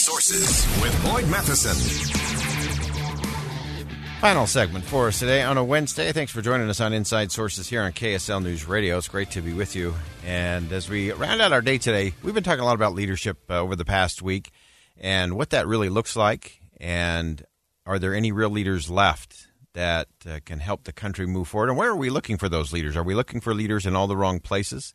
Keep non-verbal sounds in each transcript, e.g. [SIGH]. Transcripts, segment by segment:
Sources with Boyd Matheson. Final segment for us today on a Wednesday. Thanks for joining us on Inside Sources here on KSL News Radio. It's great to be with you. And as we round out our day today, we've been talking a lot about leadership uh, over the past week and what that really looks like. And are there any real leaders left that uh, can help the country move forward? And where are we looking for those leaders? Are we looking for leaders in all the wrong places?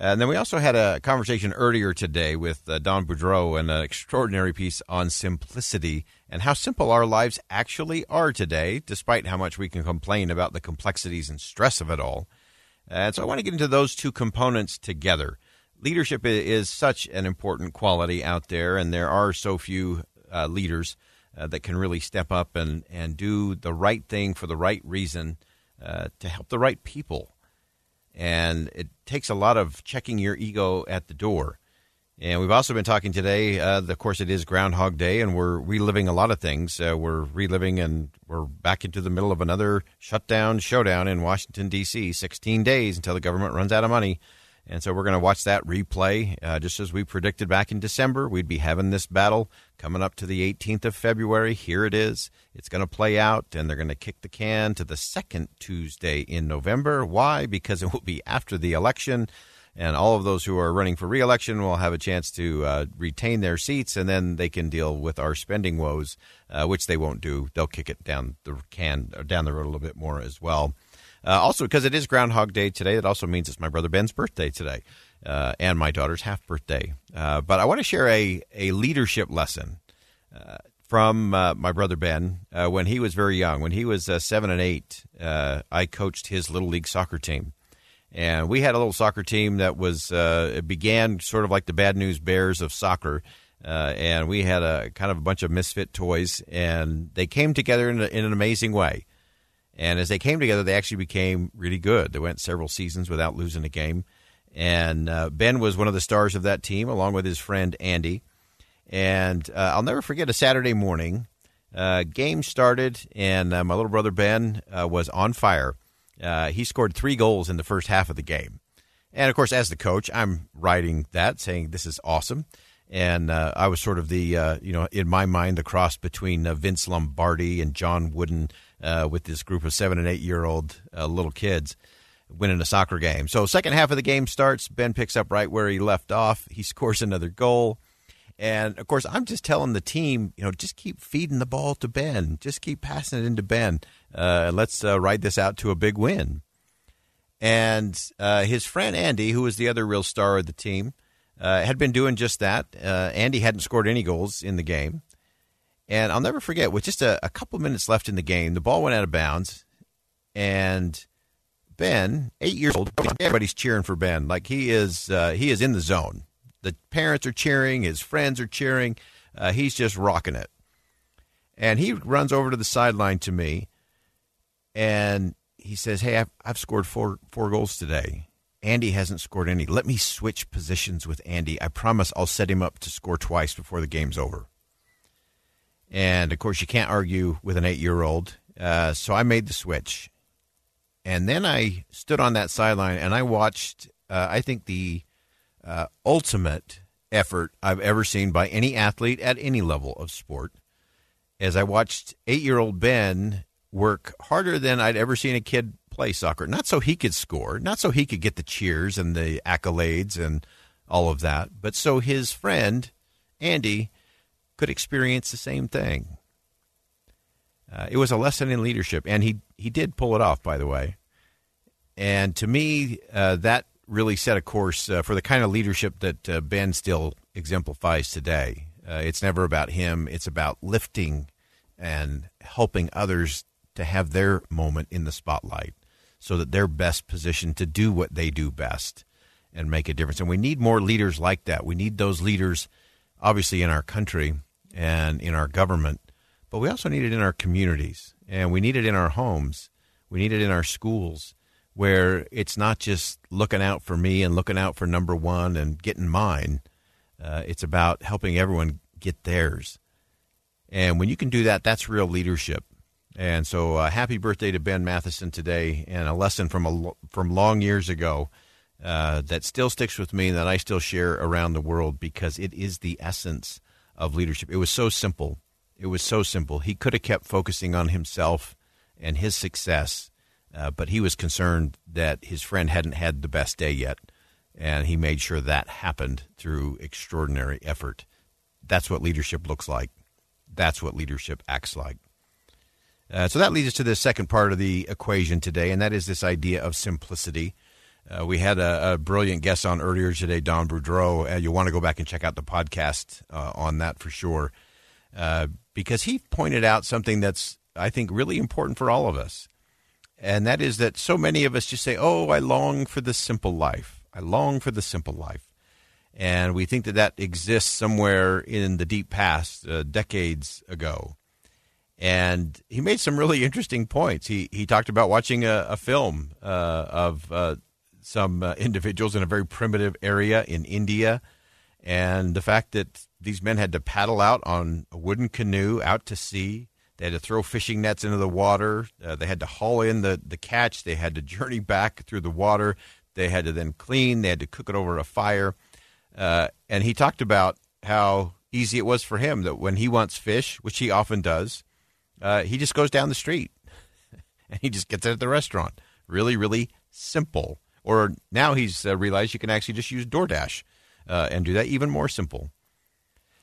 And then we also had a conversation earlier today with uh, Don Boudreau and an extraordinary piece on simplicity and how simple our lives actually are today, despite how much we can complain about the complexities and stress of it all. And so I want to get into those two components together. Leadership is such an important quality out there, and there are so few uh, leaders uh, that can really step up and, and do the right thing for the right reason uh, to help the right people and it takes a lot of checking your ego at the door. And we've also been talking today. Uh, of course, it is Groundhog Day, and we're reliving a lot of things. Uh, we're reliving, and we're back into the middle of another shutdown showdown in Washington D.C. 16 days until the government runs out of money. And so we're going to watch that replay. Uh, just as we predicted back in December, we'd be having this battle coming up to the 18th of February. Here it is. It's going to play out, and they're going to kick the can to the second Tuesday in November. Why? Because it will be after the election, and all of those who are running for reelection will have a chance to uh, retain their seats, and then they can deal with our spending woes, uh, which they won't do. They'll kick it down the can, down the road a little bit more as well. Uh, also, because it is Groundhog Day today, that also means it's my brother Ben's birthday today uh, and my daughter's half birthday. Uh, but I want to share a, a leadership lesson uh, from uh, my brother Ben uh, when he was very young. When he was seven and eight, I coached his little league soccer team. And we had a little soccer team that was it began sort of like the Bad News Bears of soccer. and we had a kind of a bunch of misfit toys, and they came together in, a, in an amazing way. And as they came together, they actually became really good. They went several seasons without losing a game. And uh, Ben was one of the stars of that team, along with his friend Andy. And uh, I'll never forget a Saturday morning. Uh, game started, and uh, my little brother Ben uh, was on fire. Uh, he scored three goals in the first half of the game. And of course, as the coach, I'm writing that, saying this is awesome. And I was sort of the, you know, in my mind, the cross between Vince Lombardi and John Wooden uh, with this group of seven and eight year old uh, little kids winning a soccer game. So, second half of the game starts. Ben picks up right where he left off. He scores another goal. And of course, I'm just telling the team, you know, just keep feeding the ball to Ben. Just keep passing it into Ben. Uh, let's uh, ride this out to a big win. And uh, his friend Andy, who was the other real star of the team, uh, had been doing just that. Uh, Andy hadn't scored any goals in the game. And I'll never forget, with just a, a couple minutes left in the game, the ball went out of bounds, and Ben, eight years old, everybody's cheering for Ben. Like he is, uh, he is in the zone. The parents are cheering, his friends are cheering. Uh, he's just rocking it. And he runs over to the sideline to me, and he says, "Hey, I've, I've scored four four goals today. Andy hasn't scored any. Let me switch positions with Andy. I promise I'll set him up to score twice before the game's over." And of course, you can't argue with an eight year old. Uh, so I made the switch. And then I stood on that sideline and I watched, uh, I think, the uh, ultimate effort I've ever seen by any athlete at any level of sport. As I watched eight year old Ben work harder than I'd ever seen a kid play soccer. Not so he could score, not so he could get the cheers and the accolades and all of that, but so his friend, Andy, could experience the same thing. Uh, it was a lesson in leadership, and he he did pull it off, by the way. And to me, uh, that really set a course uh, for the kind of leadership that uh, Ben still exemplifies today. Uh, it's never about him; it's about lifting and helping others to have their moment in the spotlight, so that they're best positioned to do what they do best and make a difference. And we need more leaders like that. We need those leaders, obviously, in our country and in our government, but we also need it in our communities and we need it in our homes. We need it in our schools where it's not just looking out for me and looking out for number one and getting mine. Uh, it's about helping everyone get theirs. And when you can do that, that's real leadership. And so, uh, happy birthday to Ben Matheson today, and a lesson from a, from long years ago uh, that still sticks with me and that I still share around the world because it is the essence of leadership. It was so simple. It was so simple. He could have kept focusing on himself and his success, uh, but he was concerned that his friend hadn't had the best day yet, and he made sure that happened through extraordinary effort. That's what leadership looks like. That's what leadership acts like. Uh, so that leads us to the second part of the equation today, and that is this idea of simplicity. Uh, we had a, a, brilliant guest on earlier today, Don Boudreau. Uh, you'll want to go back and check out the podcast uh, on that for sure, uh, because he pointed out something that's, I think, really important for all of us. And that is that so many of us just say, Oh, I long for the simple life. I long for the simple life. And we think that that exists somewhere in the deep past, uh, decades ago. And he made some really interesting points. He, he talked about watching a, a film uh, of some uh, individuals in a very primitive area in India, and the fact that these men had to paddle out on a wooden canoe out to sea. They had to throw fishing nets into the water. Uh, they had to haul in the, the catch. They had to journey back through the water. They had to then clean. They had to cook it over a fire. Uh, and he talked about how easy it was for him that when he wants fish, which he often does, uh, he just goes down the street [LAUGHS] and he just gets it at the restaurant. Really, really simple. Or now he's uh, realized you can actually just use DoorDash uh, and do that even more simple.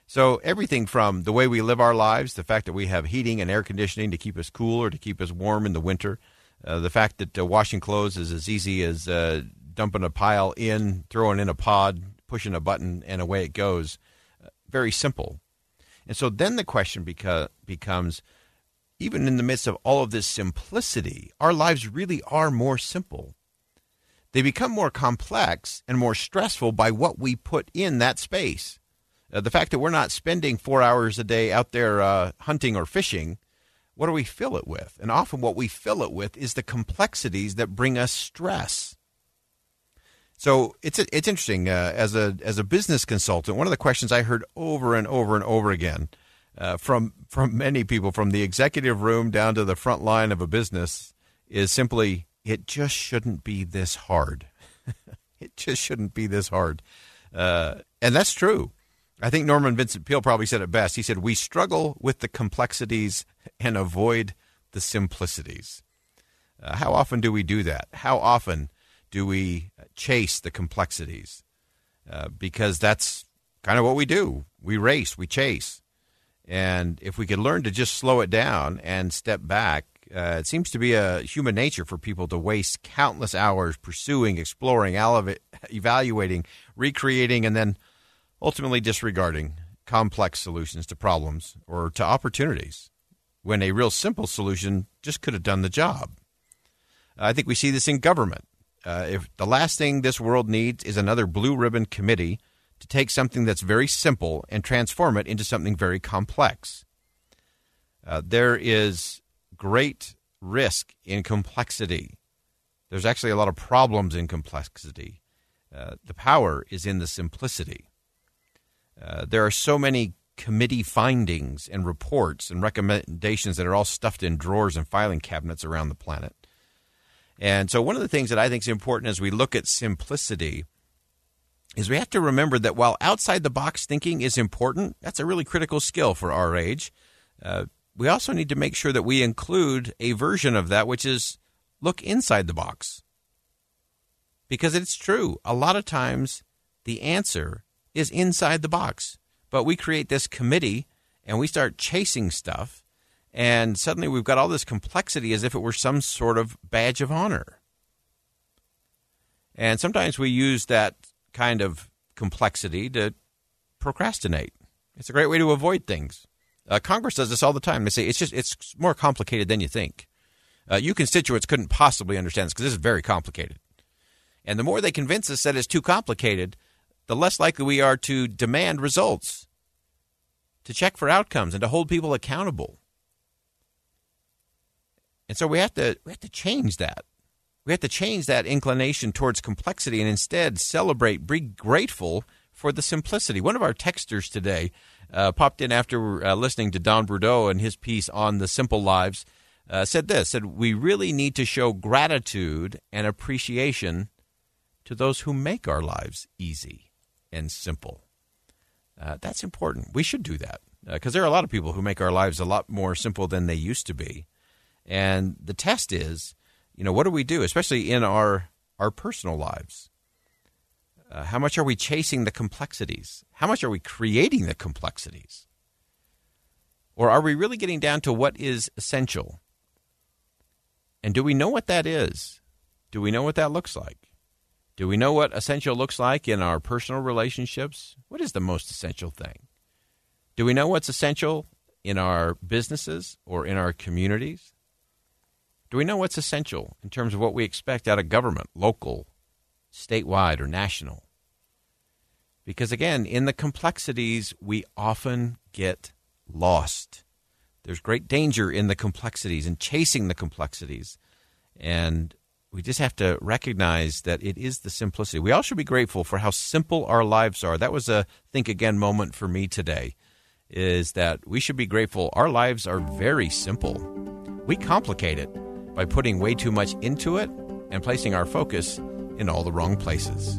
So everything from the way we live our lives, the fact that we have heating and air conditioning to keep us cool or to keep us warm in the winter, uh, the fact that uh, washing clothes is as easy as uh, dumping a pile in, throwing in a pod, pushing a button, and away it goes. Uh, very simple. And so then the question beca- becomes even in the midst of all of this simplicity, our lives really are more simple they become more complex and more stressful by what we put in that space. Uh, the fact that we're not spending four hours a day out there uh, hunting or fishing, what do we fill it with? And often what we fill it with is the complexities that bring us stress. So it's it's interesting uh, as a as a business consultant. One of the questions I heard over and over and over again uh, from from many people, from the executive room down to the front line of a business, is simply, it just shouldn't be this hard. [LAUGHS] it just shouldn't be this hard. Uh, and that's true. I think Norman Vincent Peale probably said it best. He said, We struggle with the complexities and avoid the simplicities. Uh, how often do we do that? How often do we chase the complexities? Uh, because that's kind of what we do. We race, we chase. And if we could learn to just slow it down and step back uh, it seems to be a human nature for people to waste countless hours pursuing, exploring, evaluating, recreating, and then ultimately disregarding complex solutions to problems or to opportunities when a real simple solution just could have done the job. I think we see this in government. Uh, if the last thing this world needs is another blue ribbon committee to take something that's very simple and transform it into something very complex. Uh, there is great risk in complexity. There's actually a lot of problems in complexity. Uh, the power is in the simplicity. Uh, there are so many committee findings and reports and recommendations that are all stuffed in drawers and filing cabinets around the planet. And so, one of the things that I think is important as we look at simplicity is we have to remember that while outside the box thinking is important, that's a really critical skill for our age. Uh, we also need to make sure that we include a version of that which is look inside the box. Because it's true. A lot of times the answer is inside the box. But we create this committee and we start chasing stuff, and suddenly we've got all this complexity as if it were some sort of badge of honor. And sometimes we use that kind of complexity to procrastinate. It's a great way to avoid things. Uh, Congress does this all the time. They say it's just it's more complicated than you think. Uh, you constituents couldn't possibly understand this because this is very complicated. And the more they convince us that it's too complicated, the less likely we are to demand results. to check for outcomes and to hold people accountable. And so we have to we have to change that. We have to change that inclination towards complexity and instead celebrate, be grateful for the simplicity. One of our texters today uh, popped in after uh, listening to Don Boudreau and his piece on the simple lives. Uh, said this: said we really need to show gratitude and appreciation to those who make our lives easy and simple. Uh, that's important. We should do that because uh, there are a lot of people who make our lives a lot more simple than they used to be. And the test is, you know, what do we do, especially in our our personal lives? Uh, how much are we chasing the complexities? How much are we creating the complexities? Or are we really getting down to what is essential? And do we know what that is? Do we know what that looks like? Do we know what essential looks like in our personal relationships? What is the most essential thing? Do we know what's essential in our businesses or in our communities? Do we know what's essential in terms of what we expect out of government, local, statewide, or national? Because again, in the complexities, we often get lost. There's great danger in the complexities and chasing the complexities. And we just have to recognize that it is the simplicity. We all should be grateful for how simple our lives are. That was a think again moment for me today is that we should be grateful our lives are very simple. We complicate it by putting way too much into it and placing our focus in all the wrong places.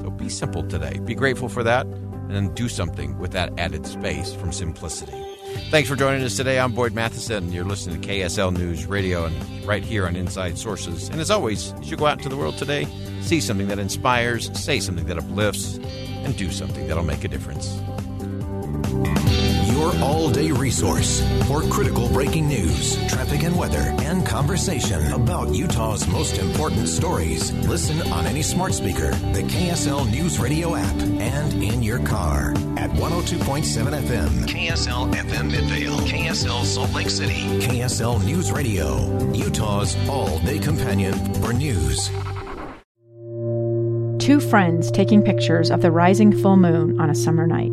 So be simple today. Be grateful for that and then do something with that added space from simplicity. Thanks for joining us today. I'm Boyd Matheson. You're listening to KSL News Radio and right here on Inside Sources. And as always, as you go out into the world today, see something that inspires, say something that uplifts, and do something that'll make a difference your all day resource for critical breaking news, traffic and weather, and conversation about Utah's most important stories. Listen on any smart speaker, the KSL News Radio app, and in your car at 102.7 FM, KSL FM Midvale, KSL Salt Lake City, KSL News Radio, Utah's all day companion for news. Two friends taking pictures of the rising full moon on a summer night